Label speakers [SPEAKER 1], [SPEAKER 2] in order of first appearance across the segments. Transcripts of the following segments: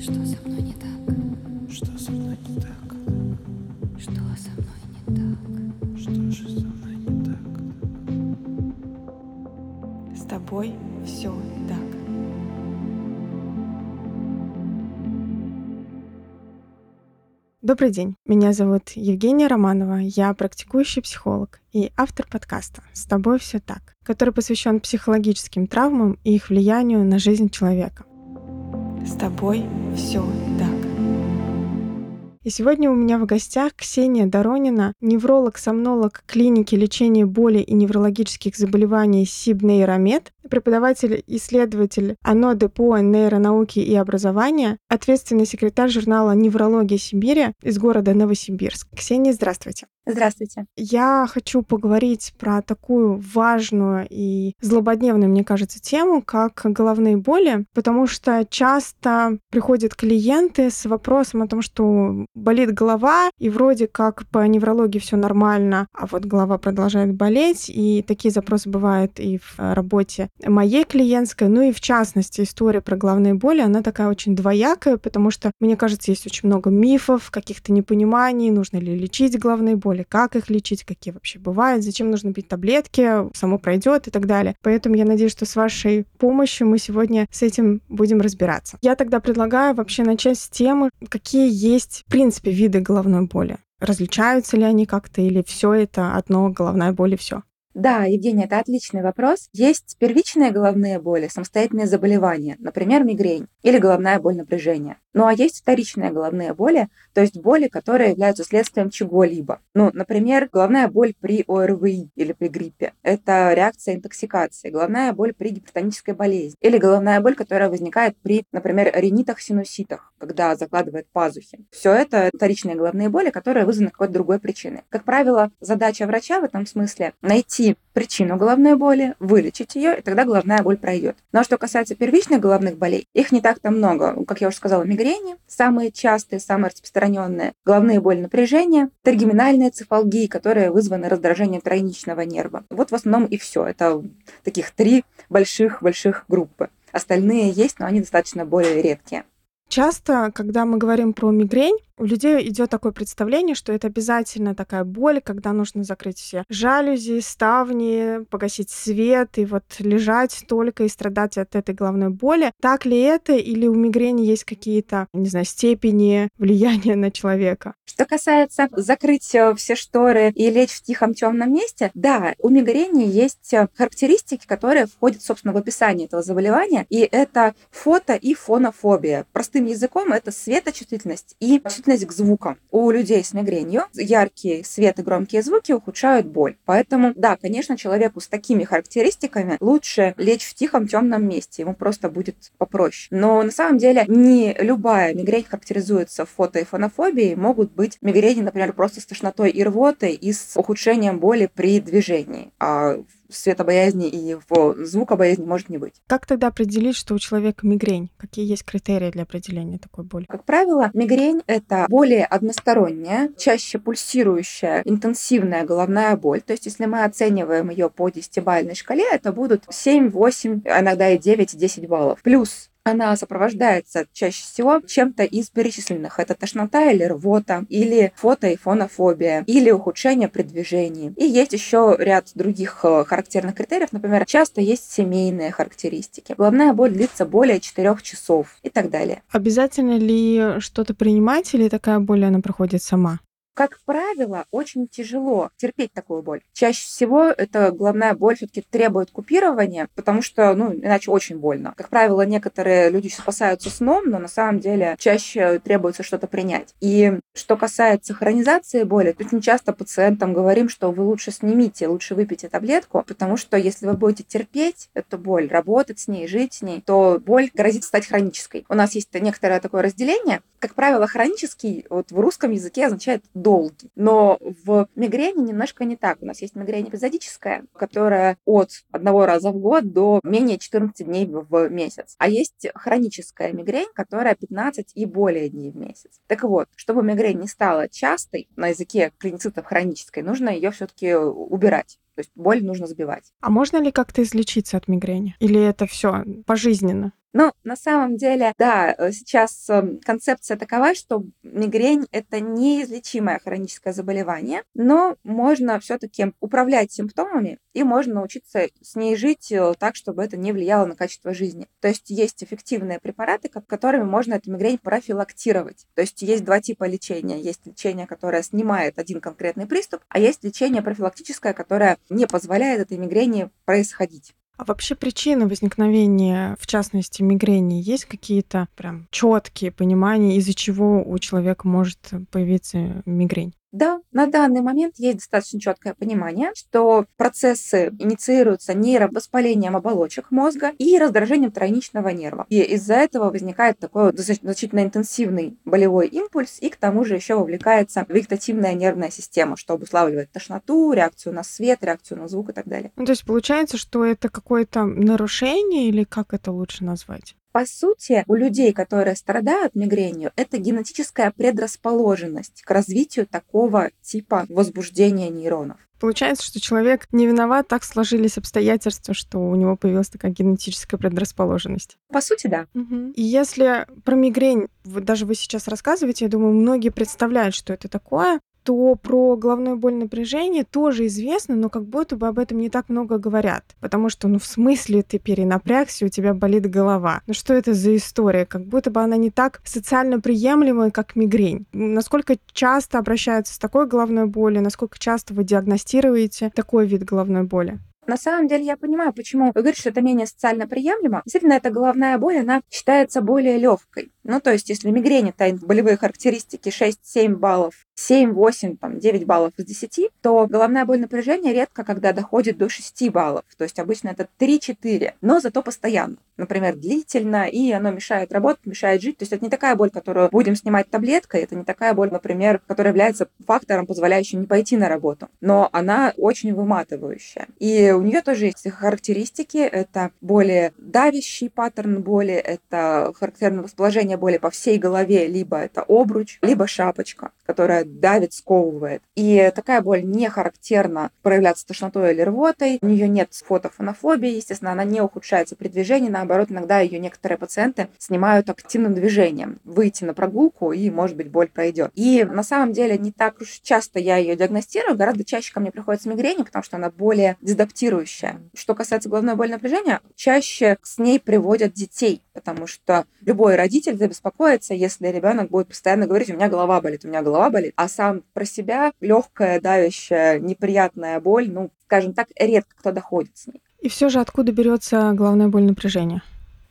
[SPEAKER 1] Что со мной не так?
[SPEAKER 2] Что со мной не так?
[SPEAKER 1] Что со мной не так?
[SPEAKER 2] Что же со мной не так?
[SPEAKER 3] С тобой все так. Добрый день, меня зовут Евгения Романова, я практикующий психолог и автор подкаста «С тобой все так», который посвящен психологическим травмам и их влиянию на жизнь человека. С тобой все так. И сегодня у меня в гостях Ксения Доронина, невролог-сомнолог клиники лечения боли и неврологических заболеваний Сибнейромед, исследователь АНО ДПО нейронауки и образования, ответственный секретарь журнала «Неврология Сибири» из города Новосибирск. Ксения, здравствуйте.
[SPEAKER 4] Здравствуйте.
[SPEAKER 3] Я хочу поговорить про такую важную и злободневную, мне кажется, тему, как головные боли, потому что часто приходят клиенты с вопросом о том, что болит голова, и вроде как по неврологии все нормально, а вот голова продолжает болеть, и такие запросы бывают и в работе моей клиентской, ну и в частности история про головные боли, она такая очень двоякая, потому что, мне кажется, есть очень много мифов, каких-то непониманий, нужно ли лечить головные боли, как их лечить, какие вообще бывают, зачем нужно пить таблетки, само пройдет и так далее. Поэтому я надеюсь, что с вашей помощью мы сегодня с этим будем разбираться. Я тогда предлагаю вообще начать с темы, какие есть, в принципе, виды головной боли. Различаются ли они как-то или все это одно головная боль и все?
[SPEAKER 4] Да, Евгения, это отличный вопрос. Есть первичные головные боли, самостоятельные заболевания, например, мигрень или головная боль напряжения. Ну а есть вторичные головные боли, то есть боли, которые являются следствием чего-либо. Ну, например, головная боль при ОРВИ или при гриппе. Это реакция интоксикации. Головная боль при гипертонической болезни. Или головная боль, которая возникает при, например, ринитах-синуситах, когда закладывает пазухи. Все это вторичные головные боли, которые вызваны какой-то другой причиной. Как правило, задача врача в этом смысле найти причину головной боли, вылечить ее, и тогда головная боль пройдет. Но что касается первичных головных болей, их не так-то много. Как я уже сказала, мигрени, самые частые, самые распространенные, головные боли напряжения, тригеминальные цефалгии, которые вызваны раздражением тройничного нерва. Вот в основном и все. Это таких три больших-больших группы. Остальные есть, но они достаточно более редкие.
[SPEAKER 3] Часто, когда мы говорим про мигрень, у людей идет такое представление, что это обязательно такая боль, когда нужно закрыть все жалюзи, ставни, погасить свет и вот лежать только и страдать от этой головной боли. Так ли это или у мигрени есть какие-то, не знаю, степени влияния на человека?
[SPEAKER 4] Что касается закрыть э, все шторы и лечь в тихом темном месте, да, у мигрени есть э, характеристики, которые входят, собственно, в описание этого заболевания, и это фото и фонофобия. Простым языком это светочувствительность и чувствительность к звукам. У людей с мигренью яркие свет и громкие звуки ухудшают боль. Поэтому, да, конечно, человеку с такими характеристиками лучше лечь в тихом темном месте, ему просто будет попроще. Но на самом деле не любая мигрень характеризуется фото- и фонофобией. Могут быть мигрени, например, просто с тошнотой и рвотой и с ухудшением боли при движении. А светобоязни и в звукобоязни может не быть.
[SPEAKER 3] Как тогда определить, что у человека мигрень? Какие есть критерии для определения такой боли?
[SPEAKER 4] Как правило, мигрень — это более односторонняя, чаще пульсирующая, интенсивная головная боль. То есть, если мы оцениваем ее по десятибалльной шкале, это будут 7, 8, иногда и 9, 10 баллов. Плюс она сопровождается чаще всего чем-то из перечисленных. Это тошнота или рвота, или фото- и фонофобия, или ухудшение при движении. И есть еще ряд других э, характерных критериев. Например, часто есть семейные характеристики. Головная боль длится более 4 часов и так далее.
[SPEAKER 3] Обязательно ли что-то принимать, или такая боль, она проходит сама?
[SPEAKER 4] Как правило, очень тяжело терпеть такую боль. Чаще всего эта головная боль все-таки требует купирования, потому что, ну, иначе очень больно. Как правило, некоторые люди спасаются сном, но на самом деле чаще требуется что-то принять. И что касается хронизации боли, то очень часто пациентам говорим, что вы лучше снимите, лучше выпейте таблетку, потому что если вы будете терпеть эту боль, работать с ней, жить с ней, то боль грозит стать хронической. У нас есть некоторое такое разделение. Как правило, хронический вот в русском языке означает долгий. Но в мигрени немножко не так. У нас есть мигрень эпизодическая, которая от одного раза в год до менее 14 дней в месяц. А есть хроническая мигрень, которая 15 и более дней в месяц. Так вот, чтобы мигрень не стала частой, на языке клиницитов хронической, нужно ее все-таки убирать То есть боль нужно сбивать.
[SPEAKER 3] А можно ли как-то излечиться от мигрени? Или это все пожизненно?
[SPEAKER 4] Но на самом деле, да, э, сейчас эм, концепция такова, что мигрень — это неизлечимое хроническое заболевание, но можно все таки управлять симптомами и можно научиться с ней жить э, так, чтобы это не влияло на качество жизни. То есть есть эффективные препараты, которыми можно эту мигрень профилактировать. То есть есть два типа лечения. Есть лечение, которое снимает один конкретный приступ, а есть лечение профилактическое, которое не позволяет этой мигрени происходить.
[SPEAKER 3] А вообще причины возникновения, в частности, мигрени, есть какие-то прям четкие понимания, из-за чего у человека может появиться мигрень?
[SPEAKER 4] Да, на данный момент есть достаточно четкое понимание, что процессы инициируются нейровоспалением оболочек мозга и раздражением тройничного нерва. И из-за этого возникает такой значительно интенсивный болевой импульс, и к тому же еще вовлекается вегетативная нервная система, что обуславливает тошноту, реакцию на свет, реакцию на звук и так далее.
[SPEAKER 3] Ну, то есть получается, что это какое-то нарушение или как это лучше назвать?
[SPEAKER 4] По сути, у людей, которые страдают мигренью, это генетическая предрасположенность к развитию такого типа возбуждения нейронов.
[SPEAKER 3] Получается, что человек не виноват, так сложились обстоятельства, что у него появилась такая генетическая предрасположенность.
[SPEAKER 4] По сути, да.
[SPEAKER 3] Угу. И если про мигрень, вот даже вы сейчас рассказываете, я думаю, многие представляют, что это такое то про головную боль напряжение тоже известно, но как будто бы об этом не так много говорят. Потому что, ну, в смысле ты перенапрягся, у тебя болит голова. Ну, что это за история? Как будто бы она не так социально приемлемая, как мигрень. Насколько часто обращаются с такой головной болью, насколько часто вы диагностируете такой вид головной боли?
[SPEAKER 4] На самом деле я понимаю, почему вы говорите, что это менее социально приемлемо. Действительно, эта головная боль, она считается более легкой. Ну, то есть, если мигрень это болевые характеристики 6-7 баллов, 7-8, там, 9 баллов из 10, то головная боль напряжения редко когда доходит до 6 баллов. То есть обычно это 3-4, но зато постоянно. Например, длительно, и оно мешает работать, мешает жить. То есть это не такая боль, которую будем снимать таблеткой, это не такая боль, например, которая является фактором, позволяющим не пойти на работу. Но она очень выматывающая. И у нее тоже есть характеристики. Это более давящий паттерн боли, это характерное расположение боли по всей голове, либо это обруч, либо шапочка, которая давит, сковывает. И такая боль не характерна проявляться тошнотой или рвотой. У нее нет фотофонофобии, естественно, она не ухудшается при движении. Наоборот, иногда ее некоторые пациенты снимают активным движением. Выйти на прогулку, и, может быть, боль пройдет. И на самом деле не так уж часто я ее диагностирую, гораздо чаще ко мне приходится мигрень, потому что она более дезадаптирующая. Что касается головной боли напряжения, чаще с ней приводят детей, потому что любой родитель забеспокоится, если ребенок будет постоянно говорить, у меня голова болит, у меня голова болит, а сам про себя легкая, давящая, неприятная боль, ну, скажем так, редко кто доходит с ней.
[SPEAKER 3] И все же откуда берется головная боль напряжения?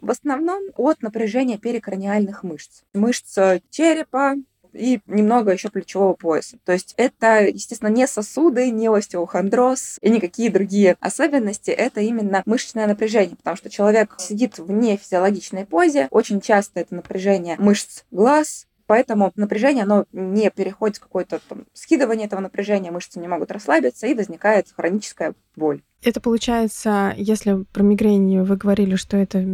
[SPEAKER 4] В основном от напряжения перикраниальных мышц. Мышц черепа, и немного еще плечевого пояса. То есть это, естественно, не сосуды, не остеохондроз и никакие другие особенности. Это именно мышечное напряжение, потому что человек сидит в нефизиологичной позе. Очень часто это напряжение мышц глаз, Поэтому напряжение, оно не переходит в какое-то там, скидывание этого напряжения, мышцы не могут расслабиться, и возникает хроническая боль.
[SPEAKER 3] Это получается, если про мигрень вы говорили, что это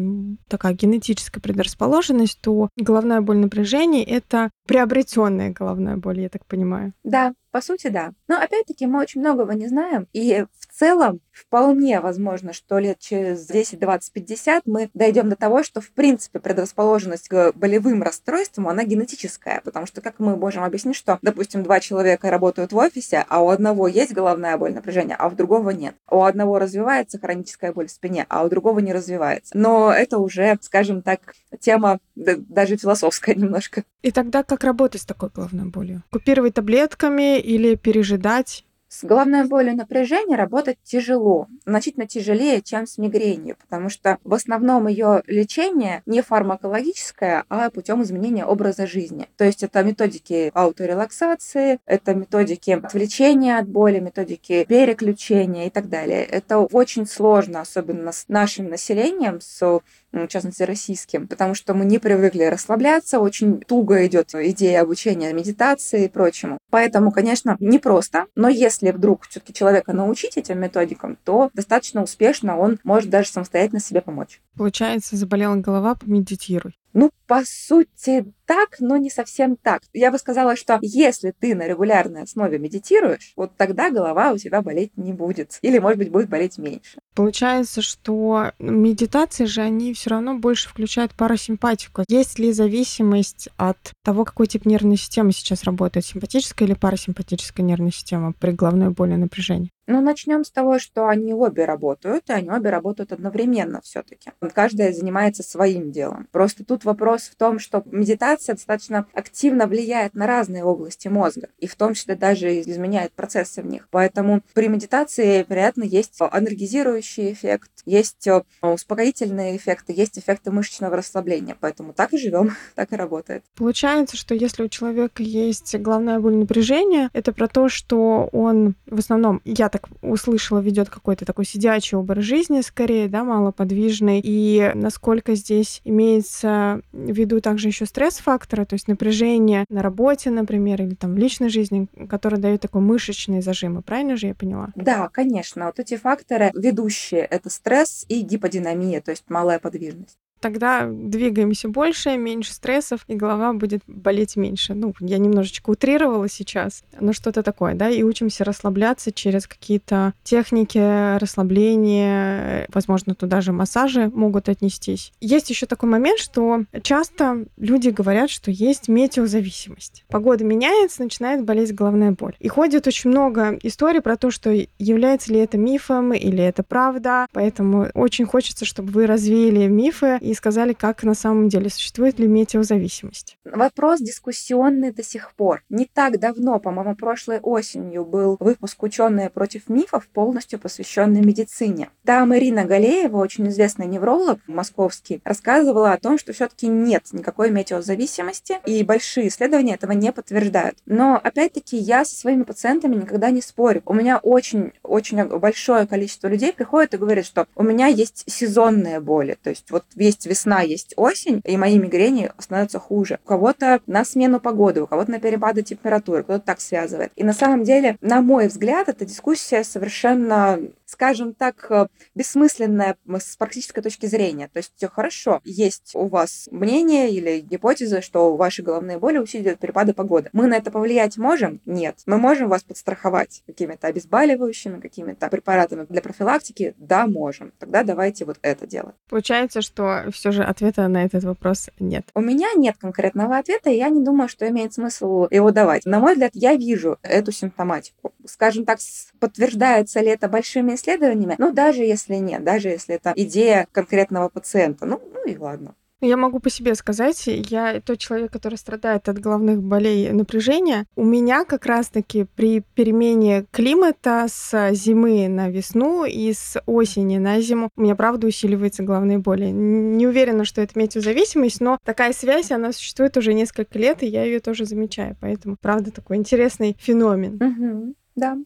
[SPEAKER 3] такая генетическая предрасположенность, то головная боль напряжения — это приобретенная головная боль, я так понимаю.
[SPEAKER 4] Да, по сути, да. Но опять-таки мы очень многого не знаем, и в целом вполне возможно, что лет через 10, 20, 50 мы дойдем до того, что в принципе предрасположенность к болевым расстройствам, она генетическая, потому что как мы можем объяснить, что, допустим, два человека работают в офисе, а у одного есть головная боль напряжения, а у другого нет. У одного развивается хроническая боль в спине, а у другого не развивается. Но это уже, скажем так, тема даже философская немножко.
[SPEAKER 3] И тогда как работать с такой головной болью? Купировать таблетками или пережидать?
[SPEAKER 4] С головной болью напряжения работать тяжело, значительно тяжелее, чем с мигренью, потому что в основном ее лечение не фармакологическое, а путем изменения образа жизни. То есть это методики ауторелаксации, это методики отвлечения от боли, методики переключения и так далее. Это очень сложно, особенно с нашим населением, с в частности, российским, потому что мы не привыкли расслабляться, очень туго идет идея обучения медитации и прочему. Поэтому, конечно, непросто, но если вдруг все-таки человека научить этим методикам, то достаточно успешно он может даже самостоятельно себе помочь.
[SPEAKER 3] Получается, заболела голова, помедитируй.
[SPEAKER 4] Ну, по сути, так, но не совсем так. Я бы сказала, что если ты на регулярной основе медитируешь, вот тогда голова у тебя болеть не будет. Или, может быть, будет болеть меньше.
[SPEAKER 3] Получается, что медитации же, они все равно больше включают парасимпатику. Есть ли зависимость от того, какой тип нервной системы сейчас работает, симпатическая или парасимпатическая нервная система при головной боли и напряжении?
[SPEAKER 4] Ну, начнем с того, что они обе работают, и они обе работают одновременно все-таки. Каждая занимается своим делом. Просто тут вопрос в том, что медитация достаточно активно влияет на разные области мозга, и в том числе даже изменяет процессы в них. Поэтому при медитации, вероятно, есть анальгизирующий эффект, есть э, успокоительные эффекты, есть эффекты мышечного расслабления. Поэтому так и живем, так и работает.
[SPEAKER 3] Получается, что если у человека есть головная боль напряжения, это про то, что он в основном, я так услышала, ведет какой-то такой сидячий образ жизни, скорее, да, малоподвижный. И насколько здесь имеется в виду также еще стресс-факторы, то есть напряжение на работе, например, или там в личной жизни, которые дают такой мышечные зажимы. Правильно же я поняла?
[SPEAKER 4] Да, конечно. Вот эти факторы ведущие — это стресс и гиподинамия, то есть малая подвижность
[SPEAKER 3] тогда двигаемся больше, меньше стрессов, и голова будет болеть меньше. Ну, я немножечко утрировала сейчас, но что-то такое, да, и учимся расслабляться через какие-то техники расслабления, возможно, туда же массажи могут отнестись. Есть еще такой момент, что часто люди говорят, что есть метеозависимость. Погода меняется, начинает болеть головная боль. И ходит очень много историй про то, что является ли это мифом или это правда. Поэтому очень хочется, чтобы вы развеяли мифы и сказали, как на самом деле существует ли метеозависимость.
[SPEAKER 4] Вопрос дискуссионный до сих пор. Не так давно, по-моему, прошлой осенью был выпуск «Ученые против мифов», полностью посвященный медицине. Там Ирина Галеева, очень известный невролог московский, рассказывала о том, что все-таки нет никакой метеозависимости, и большие исследования этого не подтверждают. Но, опять-таки, я со своими пациентами никогда не спорю. У меня очень-очень большое количество людей приходит и говорит, что у меня есть сезонные боли, то есть вот весь есть весна, есть осень, и мои мигрени становятся хуже. У кого-то на смену погоды, у кого-то на перепады температуры, кто-то так связывает. И на самом деле, на мой взгляд, эта дискуссия совершенно скажем так, э, бессмысленная с практической точки зрения. То есть хорошо, есть у вас мнение или гипотеза, что ваши головные боли усиливают перепады погоды. Мы на это повлиять можем? Нет. Мы можем вас подстраховать какими-то обезболивающими, какими-то препаратами для профилактики? Да, можем. Тогда давайте вот это делать.
[SPEAKER 3] Получается, что все же ответа на этот вопрос нет.
[SPEAKER 4] У меня нет конкретного ответа, и я не думаю, что имеет смысл его давать. На мой взгляд, я вижу эту симптоматику. Скажем так, подтверждается ли это большими исследованиями, ну, даже если нет, даже если это идея конкретного пациента, ну, ну и ладно.
[SPEAKER 3] Я могу по себе сказать, я тот человек, который страдает от головных болей напряжения. У меня как раз-таки при перемене климата с зимы на весну и с осени на зиму у меня правда усиливаются головные боли. Не уверена, что это метеозависимость, но такая связь, она существует уже несколько лет, и я ее тоже замечаю. Поэтому, правда, такой интересный феномен.
[SPEAKER 4] Угу. Да.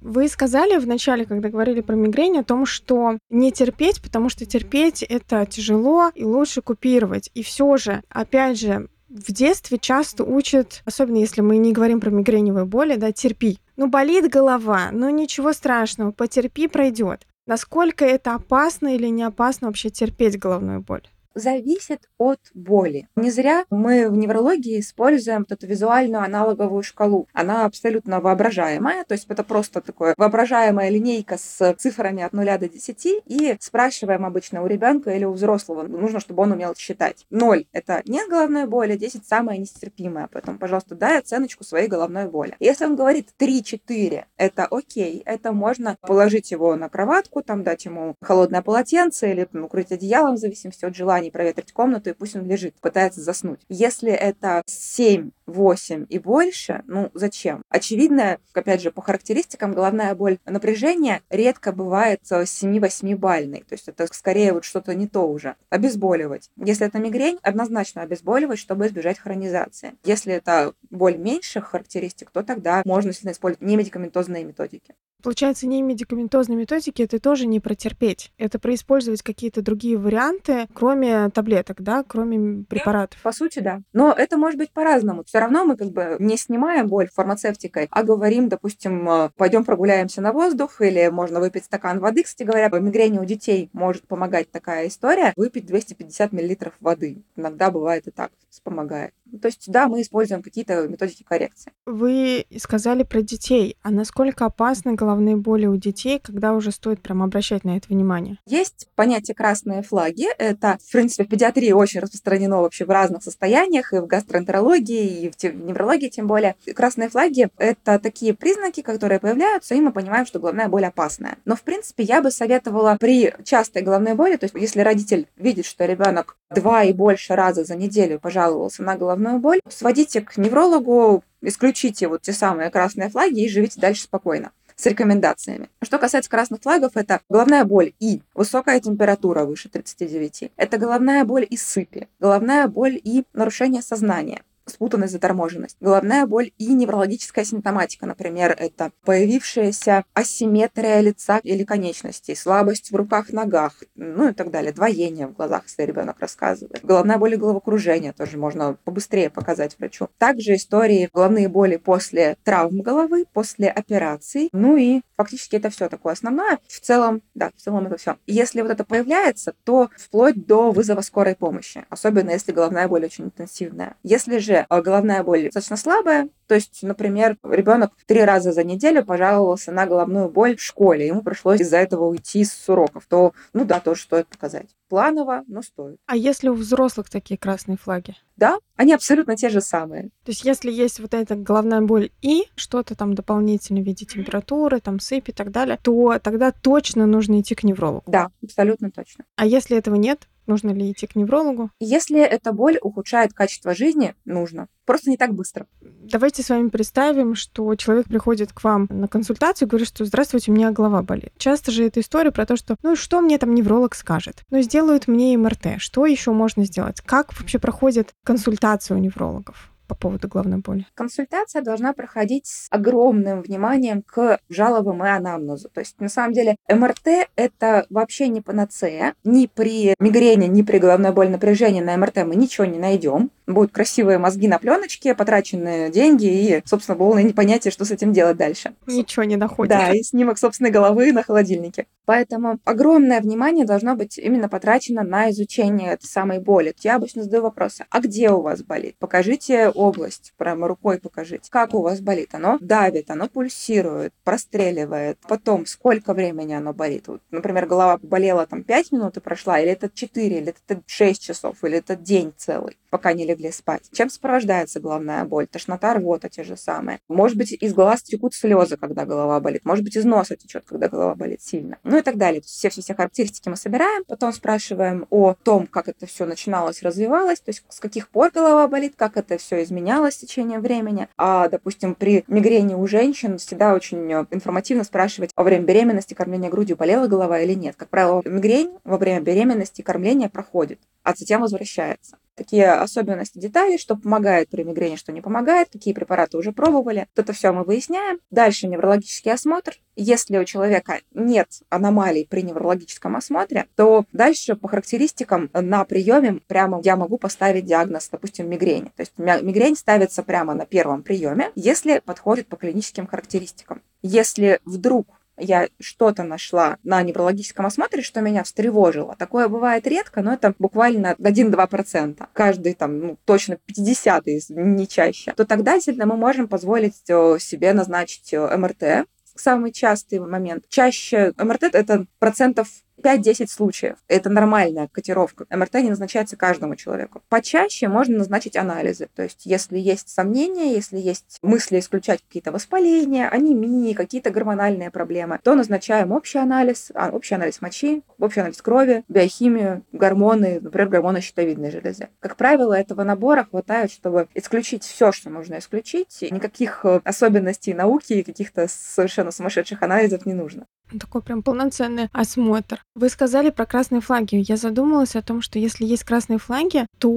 [SPEAKER 3] Вы сказали в начале, когда говорили про мигрень, о том, что не терпеть, потому что терпеть это тяжело и лучше купировать. И все же, опять же, в детстве часто учат, особенно если мы не говорим про мигреневые боли, да, терпи. Ну, болит голова, ну ничего страшного, потерпи, пройдет. Насколько это опасно или не опасно вообще терпеть головную боль?
[SPEAKER 4] Зависит от боли. Не зря мы в неврологии используем эту визуальную аналоговую шкалу. Она абсолютно воображаемая, то есть это просто такое воображаемая линейка с цифрами от 0 до 10, и спрашиваем обычно у ребенка или у взрослого, нужно, чтобы он умел считать. 0 — это нет головной боли, 10 — самое нестерпимое, поэтому, пожалуйста, дай оценочку своей головной боли. Если он говорит 3-4, это окей, это можно положить его на кроватку, там дать ему холодное полотенце или укрыть одеялом, в зависимости от желания, желании проветрить комнату, и пусть он лежит, пытается заснуть. Если это 7, 8 и больше, ну зачем? Очевидно, опять же, по характеристикам, головная боль напряжение редко бывает 7-8 бальной. То есть это скорее вот что-то не то уже. Обезболивать. Если это мигрень, однозначно обезболивать, чтобы избежать хронизации. Если это боль меньших характеристик, то тогда можно сильно использовать немедикаментозные методики.
[SPEAKER 3] Получается, не медикаментозной методики это тоже не протерпеть. Это происпользовать какие-то другие варианты, кроме таблеток, да, кроме препаратов.
[SPEAKER 4] По сути, да. Но это может быть по-разному. Все равно мы как бы не снимаем боль фармацевтикой, а говорим, допустим, э, пойдем прогуляемся на воздух, или можно выпить стакан воды. Кстати говоря, по мигрени у детей может помогать такая история. Выпить 250 миллилитров воды. Иногда бывает и так, помогает. То есть, да, мы используем какие-то методики коррекции.
[SPEAKER 3] Вы сказали про детей. А насколько опасны головные боли у детей, когда уже стоит прям обращать на это внимание?
[SPEAKER 4] Есть понятие красные флаги. Это, в принципе, в педиатрии очень распространено вообще в разных состояниях, и в гастроэнтерологии, и в неврологии тем более. Красные флаги — это такие признаки, которые появляются, и мы понимаем, что головная боль опасная. Но, в принципе, я бы советовала при частой головной боли, то есть если родитель видит, что ребенок два и больше раза за неделю пожаловался на головную боль, сводите к неврологу, исключите вот те самые красные флаги и живите дальше спокойно с рекомендациями. Что касается красных флагов, это головная боль и высокая температура выше 39. Это головная боль и сыпи, головная боль и нарушение сознания спутанность, заторможенность. Головная боль и неврологическая симптоматика, например, это появившаяся асимметрия лица или конечностей, слабость в руках, ногах, ну и так далее, двоение в глазах, если ребенок рассказывает. Головная боль и головокружение тоже можно побыстрее показать врачу. Также истории головные боли после травм головы, после операций. Ну и фактически это все такое основное. В целом, да, в целом это все. Если вот это появляется, то вплоть до вызова скорой помощи, особенно если головная боль очень интенсивная. Если же а головная боль достаточно слабая, то есть, например, ребенок три раза за неделю пожаловался на головную боль в школе, ему пришлось из-за этого уйти с уроков, то, ну да, тоже стоит показать. Планово, но стоит.
[SPEAKER 3] А если у взрослых такие красные флаги?
[SPEAKER 4] Да, они абсолютно те же самые.
[SPEAKER 3] То есть если есть вот эта головная боль и что-то там дополнительное в виде температуры, там сыпь и так далее, то тогда точно нужно идти к неврологу.
[SPEAKER 4] Да, абсолютно точно.
[SPEAKER 3] А если этого нет, Нужно ли идти к неврологу?
[SPEAKER 4] Если эта боль ухудшает качество жизни, нужно. Просто не так быстро.
[SPEAKER 3] Давайте с вами представим, что человек приходит к вам на консультацию и говорит, что «Здравствуйте, у меня голова болит». Часто же это история про то, что «Ну, что мне там невролог скажет?» Ну, сделают мне МРТ. Что еще можно сделать? Как вообще проходит консультация у неврологов? По поводу головной боли?
[SPEAKER 4] Консультация должна проходить с огромным вниманием к жалобам и анамнезу. То есть, на самом деле, МРТ — это вообще не панацея. Ни при мигрени, ни при головной боли напряжения на МРТ мы ничего не найдем. Будут красивые мозги на пленочке, потраченные деньги и, собственно, полное непонятие, что с этим делать дальше.
[SPEAKER 3] Ничего не находит.
[SPEAKER 4] Да, и снимок собственной головы на холодильнике. Поэтому огромное внимание должно быть именно потрачено на изучение этой самой боли. Я обычно задаю вопросы, а где у вас болит? Покажите область, прямо рукой покажите. Как у вас болит? Оно давит, оно пульсирует, простреливает. Потом, сколько времени оно болит? Вот, например, голова болела там 5 минут и прошла, или это 4, или это 6 часов, или это день целый, пока не легли спать. Чем сопровождается головная боль? Тошнота, рвота те же самые. Может быть, из глаз текут слезы, когда голова болит. Может быть, из носа течет, когда голова болит сильно. Ну и так далее. Все-все-все характеристики мы собираем, потом спрашиваем о том, как это все начиналось, развивалось, то есть с каких пор голова болит, как это все изменялось в течение времени. А, допустим, при мигрени у женщин всегда очень э, информативно спрашивать во время беременности, кормления грудью, болела голова или нет. Как правило, мигрень во время беременности кормления проходит, а затем возвращается такие особенности деталей, что помогает при мигрени, что не помогает, какие препараты уже пробовали. Это все мы выясняем. Дальше неврологический осмотр. Если у человека нет аномалий при неврологическом осмотре, то дальше по характеристикам на приеме прямо я могу поставить диагноз, допустим, мигрени. То есть мигрень ставится прямо на первом приеме, если подходит по клиническим характеристикам. Если вдруг я что-то нашла на неврологическом осмотре, что меня встревожило. Такое бывает редко, но это буквально 1-2%. Каждый там, ну, точно 50 не чаще. То тогда действительно мы можем позволить э, себе назначить э, МРТ, самый частый момент. Чаще МРТ это процентов 5-10 случаев. Это нормальная котировка. МРТ не назначается каждому человеку. Почаще можно назначить анализы. То есть, если есть сомнения, если есть мысли исключать какие-то воспаления, анемии, какие-то гормональные проблемы, то назначаем общий анализ, а, общий анализ мочи, общий анализ крови, биохимию, гормоны, например, гормоны щитовидной железы. Как правило, этого набора хватает, чтобы исключить все, что нужно исключить. Никаких э, особенностей науки и каких-то совершенно сумасшедших анализов не нужно.
[SPEAKER 3] Такой прям полноценный осмотр. Вы сказали про красные флаги. Я задумалась о том, что если есть красные флаги, то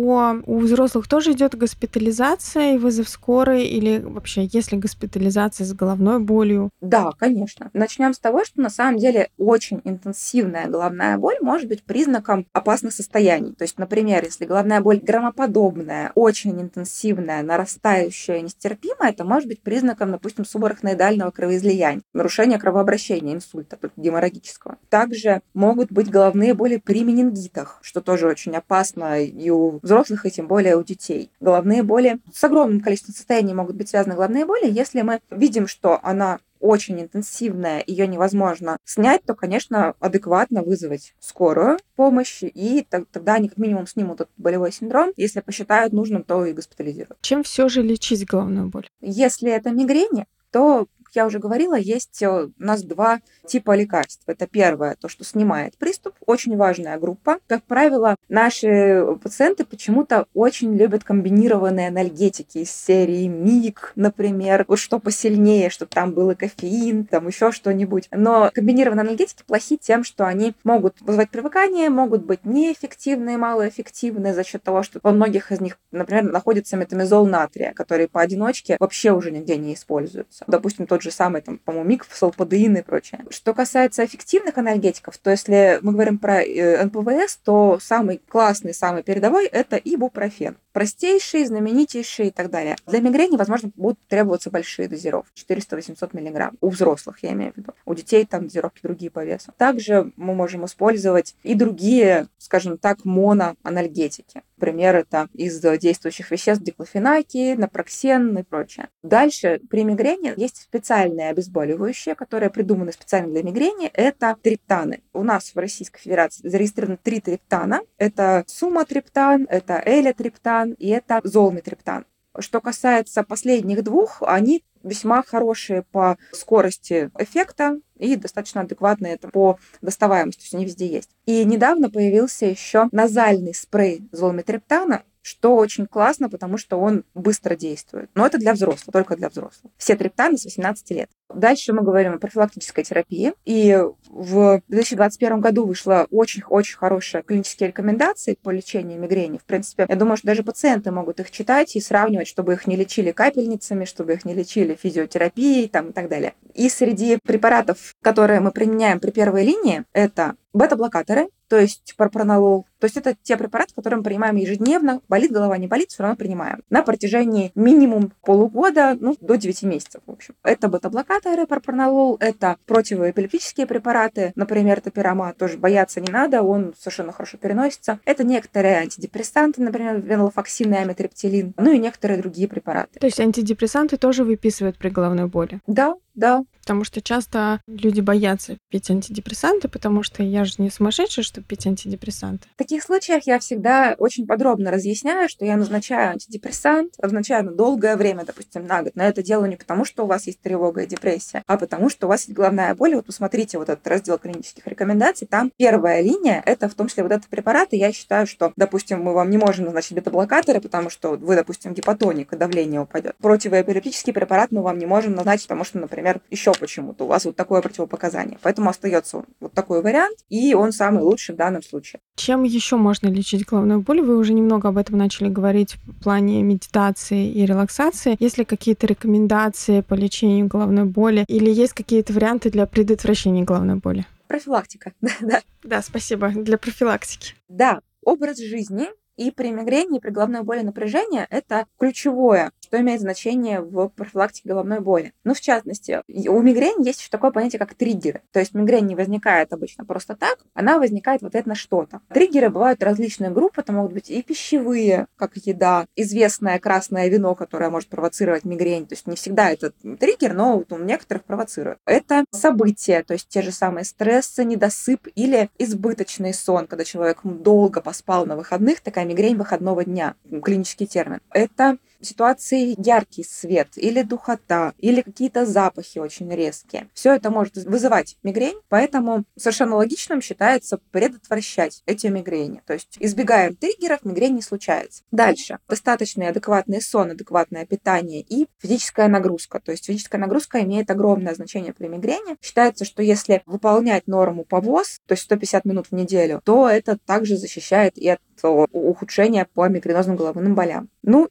[SPEAKER 3] у взрослых тоже идет госпитализация и вызов скорой, или вообще, если госпитализация с головной болью?
[SPEAKER 4] Да, конечно. Начнем с того, что на самом деле очень интенсивная головная боль может быть признаком опасных состояний. То есть, например, если головная боль громоподобная, очень интенсивная, нарастающая, нестерпимая, это может быть признаком, допустим, субарахноидального кровоизлияния, нарушения кровообращения, инсульта геморрагического. Также могут быть головные боли при менингитах, что тоже очень опасно и у взрослых, и тем более у детей. Головные боли с огромным количеством состояний могут быть связаны головные боли, если мы видим, что она очень интенсивная, ее невозможно снять, то, конечно, адекватно вызвать скорую помощь, и тогда они как минимум снимут этот болевой синдром. Если посчитают нужным, то и госпитализируют.
[SPEAKER 3] Чем все же лечить головную боль?
[SPEAKER 4] Если это мигрень, то я уже говорила, есть э, у нас два типа лекарств. Это первое, то, что снимает приступ, очень важная группа. Как правило, наши пациенты почему-то очень любят комбинированные анальгетики из серии МИГ, например, вот что посильнее, чтобы там был и кофеин, там еще что-нибудь. Но комбинированные анальгетики плохи тем, что они могут вызывать привыкание, могут быть неэффективны, малоэффективны за счет того, что во многих из них, например, находится метамизол натрия, который поодиночке вообще уже нигде не используется. Допустим, тот же самый, там, по-моему, миг, салпадеин и прочее. Что касается эффективных анальгетиков, то если мы говорим про э, НПВС, то самый классный, самый передовой – это ибупрофен. Простейший, знаменитейший и так далее. Для мигрени, возможно, будут требоваться большие дозировки. 400-800 миллиграмм. У взрослых, я имею в виду. У детей там дозировки другие по весу. Также мы можем использовать и другие, скажем так, моноанальгетики. Например, это из действующих веществ диклофенаки, напроксен и прочее. Дальше при мигрени есть специальные обезболивающие, которые придуманы специально для мигрени. Это триптаны. У нас в Российской Федерации зарегистрировано три триптана. Это суматриптан, это элитриптан и это золмитриптан. Что касается последних двух, они весьма хорошие по скорости эффекта и достаточно адекватные по доставаемости, то есть они везде есть. И недавно появился еще назальный спрей золметриптана, что очень классно, потому что он быстро действует. Но это для взрослых, только для взрослых. Все триптаны с 18 лет. Дальше мы говорим о профилактической терапии. И в 2021 году вышла очень-очень хорошая клинические рекомендации по лечению мигрени. В принципе, я думаю, что даже пациенты могут их читать и сравнивать, чтобы их не лечили капельницами, чтобы их не лечили физиотерапией там, и так далее. И среди препаратов, которые мы применяем при первой линии, это бета-блокаторы, то есть пропронолол. То есть это те препараты, которые мы принимаем ежедневно. Болит голова, не болит, все равно принимаем. На протяжении минимум полугода, ну, до 9 месяцев, в общем. Это бета-блокаторы, пропронолол, это противоэпилептические препараты, например, топирамат, тоже бояться не надо, он совершенно хорошо переносится. Это некоторые антидепрессанты, например, венлофоксин и амитриптилин, ну и некоторые другие препараты.
[SPEAKER 3] То есть антидепрессанты тоже выписывают при головной боли?
[SPEAKER 4] Да, да.
[SPEAKER 3] Потому что часто люди боятся пить антидепрессанты, потому что я же не сумасшедшая, чтобы пить антидепрессанты.
[SPEAKER 4] В таких случаях я всегда очень подробно разъясняю, что я назначаю антидепрессант, назначаю на долгое время, допустим, на год. Но это делаю не потому, что у вас есть тревога и депрессия, а потому, что у вас есть головная боль. Вот посмотрите вот этот раздел клинических рекомендаций. Там первая линия — это в том числе вот этот препарат. И я считаю, что, допустим, мы вам не можем назначить бета-блокаторы, потому что вы, допустим, гипотоник, и давление упадет. Противоэпилептический препарат мы вам не можем назначить, потому что, например, еще почему-то у вас вот такое противопоказание. Поэтому остается вот такой вариант, и он самый лучший в данном случае.
[SPEAKER 3] Чем еще можно лечить головную боль? Вы уже немного об этом начали говорить в плане медитации и релаксации. Есть ли какие-то рекомендации по лечению головной боли или есть какие-то варианты для предотвращения головной боли?
[SPEAKER 4] Профилактика, да.
[SPEAKER 3] Да, спасибо. Для профилактики.
[SPEAKER 4] Да, образ жизни и при мигрени, и при головной боли напряжения это ключевое, что имеет значение в профилактике головной боли. Ну, в частности, у мигрени есть еще такое понятие, как триггеры. То есть мигрень не возникает обычно просто так, она возникает вот это на что-то. Триггеры бывают различные группы, это могут быть и пищевые, как еда, известное красное вино, которое может провоцировать мигрень. То есть не всегда это триггер, но вот у некоторых провоцирует. Это события, то есть те же самые стрессы, недосып или избыточный сон, когда человек долго поспал на выходных, такая мигрень выходного дня, клинический термин. Это ситуации яркий свет или духота, или какие-то запахи очень резкие. Все это может вызывать мигрень, поэтому совершенно логичным считается предотвращать эти мигрени. То есть избегаем триггеров, мигрень не случается. Дальше. Достаточный адекватный сон, адекватное питание и физическая нагрузка. То есть физическая нагрузка имеет огромное значение при мигрени. Считается, что если выполнять норму по ВОЗ, то есть 150 минут в неделю, то это также защищает и от ухудшения по мигренозным головным болям. Ну,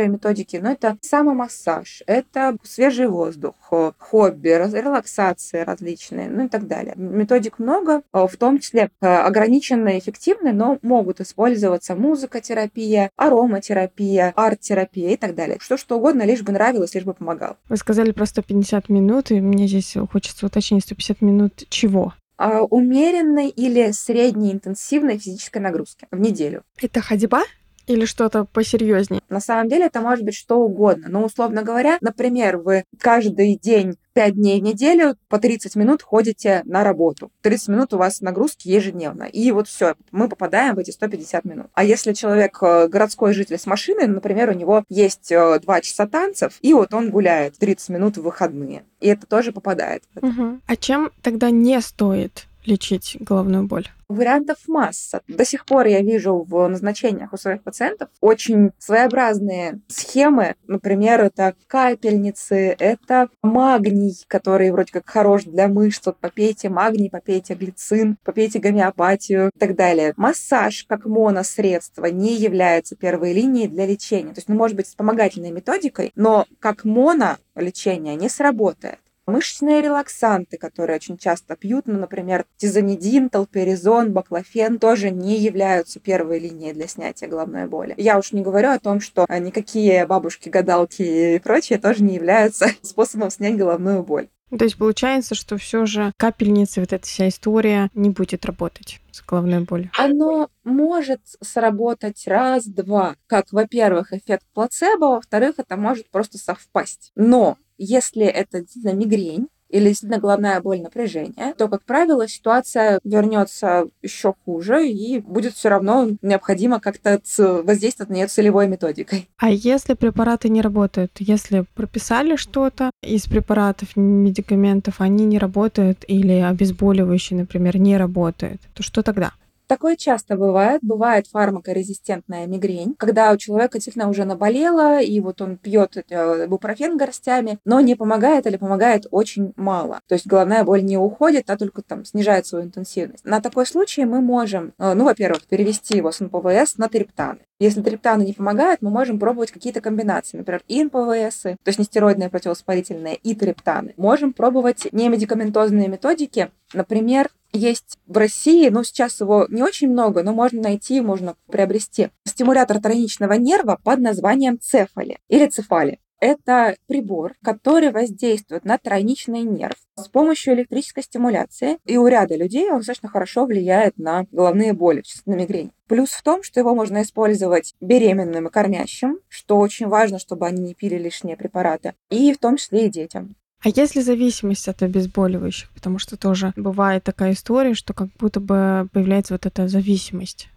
[SPEAKER 4] дальнейшие методики, ну, это самомассаж, это свежий воздух, хобби, релаксации различные, ну и так далее. Методик много, в том числе э, ограниченно эффективны, но могут использоваться музыкотерапия, ароматерапия, арт-терапия и так далее. Что что угодно, лишь бы нравилось, лишь бы помогал.
[SPEAKER 3] Вы сказали про 150 минут, и мне здесь хочется уточнить, 150 минут чего?
[SPEAKER 4] А, умеренной или средней интенсивной физической нагрузки в неделю.
[SPEAKER 3] Это ходьба? Или что-то посерьезнее?
[SPEAKER 4] На самом деле это может быть что угодно. Но, условно говоря, например, вы каждый день 5 дней в неделю по 30 минут ходите на работу. 30 минут у вас нагрузки ежедневно. И вот все, мы попадаем в эти 150 минут. А если человек э, городской житель с машиной, например, у него есть 2 э, часа танцев, и вот он гуляет 30 минут в выходные. И это тоже попадает.
[SPEAKER 3] Угу. А чем тогда не стоит лечить головную боль?
[SPEAKER 4] Вариантов масса. До сих пор я вижу в назначениях у своих пациентов очень своеобразные схемы. Например, это капельницы, это магний, который вроде как хорош для мышц. Вот попейте магний, попейте глицин, попейте гомеопатию и так далее. Массаж как моносредство не является первой линией для лечения. То есть, ну, может быть, вспомогательной методикой, но как моно лечение не сработает. Мышечные релаксанты, которые очень часто пьют, ну, например, тизанидин, толперизон, баклофен, тоже не являются первой линией для снятия головной боли. Я уж не говорю о том, что никакие бабушки, гадалки и прочее тоже не являются способом снять головную боль.
[SPEAKER 3] То есть получается, что все же капельницы, вот эта вся история не будет работать с головной болью?
[SPEAKER 4] Оно может сработать раз-два. Как, во-первых, эффект плацебо, во-вторых, это может просто совпасть. Но если это действительно мигрень, или действительно головная боль напряжения, то, как правило, ситуация вернется еще хуже и будет все равно необходимо как-то воздействовать на нее целевой методикой.
[SPEAKER 3] А если препараты не работают, если прописали что-то из препаратов, медикаментов, они не работают или обезболивающие, например, не работают, то что тогда?
[SPEAKER 4] Такое часто бывает. Бывает фармакорезистентная мигрень, когда у человека действительно уже наболело, и вот он пьет э, бупрофен горстями, но не помогает или помогает очень мало. То есть головная боль не уходит, а только там снижает свою интенсивность. На такой случай мы можем, э, ну, во-первых, перевести его с НПВС на триптаны. Если триптаны не помогают, мы можем пробовать какие-то комбинации, например, и НПВС, то есть нестероидные противовоспалительные, и триптаны. Можем пробовать немедикаментозные методики, например, есть в России, ну, сейчас его не очень много, но можно найти, можно приобрести стимулятор тройничного нерва под названием цефали или цефали. Это прибор, который воздействует на тройничный нерв с помощью электрической стимуляции. И у ряда людей он достаточно хорошо влияет на головные боли, на мигрень. Плюс в том, что его можно использовать беременным и кормящим, что очень важно, чтобы они не пили лишние препараты, и в том числе и детям.
[SPEAKER 3] А есть ли зависимость от обезболивающих? Потому что тоже бывает такая история, что как будто бы появляется вот эта зависимость.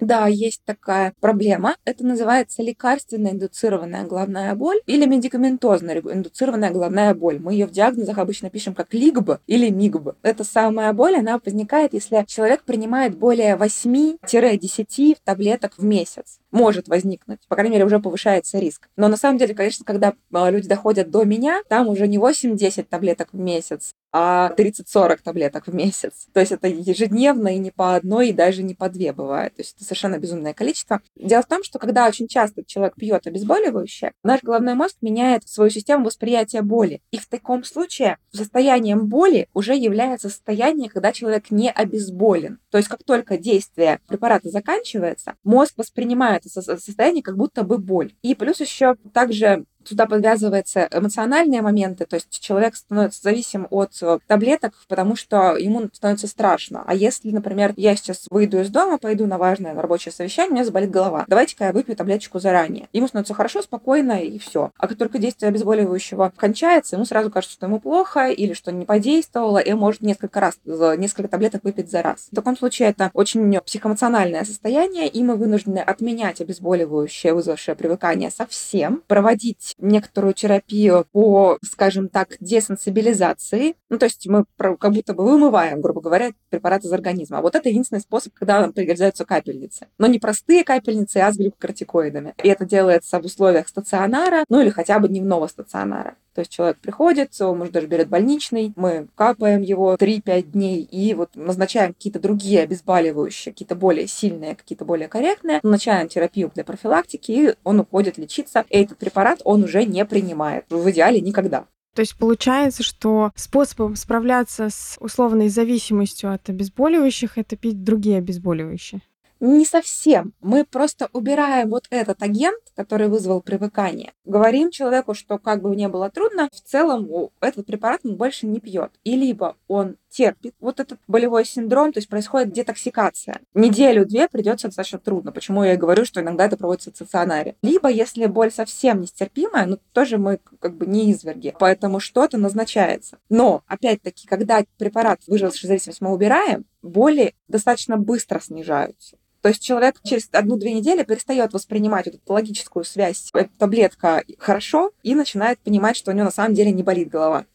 [SPEAKER 4] Да, есть такая проблема. Это называется лекарственная индуцированная головная боль или медикаментозная индуцированная головная боль. Мы ее в диагнозах обычно пишем как ЛИГБ или МИГБ. Эта самая боль, она возникает, если человек принимает более 8-10 таблеток в месяц может возникнуть. По крайней мере, уже повышается риск. Но на самом деле, конечно, когда а, люди доходят до меня, там уже не 8-10 таблеток в месяц, а 30-40 таблеток в месяц. То есть это ежедневно и не по одной, и даже не по две бывает. То есть это совершенно безумное количество. Дело в том, что когда очень часто человек пьет обезболивающее, наш головной мозг меняет свою систему восприятия боли. И в таком случае состоянием боли уже является состояние, когда человек не обезболен. То есть как только действие препарата заканчивается, мозг воспринимает это состояние как будто бы боль. И плюс еще также сюда подвязываются эмоциональные моменты, то есть человек становится зависим от э, таблеток, потому что ему становится страшно. А если, например, я сейчас выйду из дома, пойду на важное рабочее совещание, у меня заболит голова, давайте-ка я выпью таблеточку заранее. Ему становится хорошо, спокойно и все. А как только действие обезболивающего кончается, ему сразу кажется, что ему плохо или что не подействовало, и может несколько раз, несколько таблеток выпить за раз. В таком случае это очень психоэмоциональное состояние, и мы вынуждены отменять обезболивающее, вызвавшее привыкание совсем, проводить некоторую терапию по, скажем так, десенсибилизации. Ну, то есть мы как будто бы вымываем, грубо говоря, препарат из организма. А вот это единственный способ, когда нам пригождаются капельницы. Но не простые капельницы, а с глюкокортикоидами. И это делается в условиях стационара, ну или хотя бы дневного стационара. То есть человек приходит, он, может, даже берет больничный, мы капаем его 3-5 дней и вот назначаем какие-то другие обезболивающие, какие-то более сильные, какие-то более корректные, назначаем терапию для профилактики, и он уходит лечиться. И этот препарат он уже не принимает. В идеале никогда.
[SPEAKER 3] То есть получается, что способом справляться с условной зависимостью от обезболивающих это пить другие обезболивающие.
[SPEAKER 4] Не совсем. Мы просто убираем вот этот агент, который вызвал привыкание. Говорим человеку, что как бы не было трудно, в целом этот препарат он больше не пьет. И либо он терпит вот этот болевой синдром, то есть происходит детоксикация. Неделю-две придется достаточно трудно. Почему я и говорю, что иногда это проводится в стационаре. Либо, если боль совсем нестерпимая, ну, тоже мы как бы не изверги, поэтому что-то назначается. Но, опять-таки, когда препарат выжившей зависимость мы убираем, боли достаточно быстро снижаются. То есть человек через одну-две недели перестает воспринимать вот эту логическую связь, таблетка хорошо, и начинает понимать, что у него на самом деле не болит голова.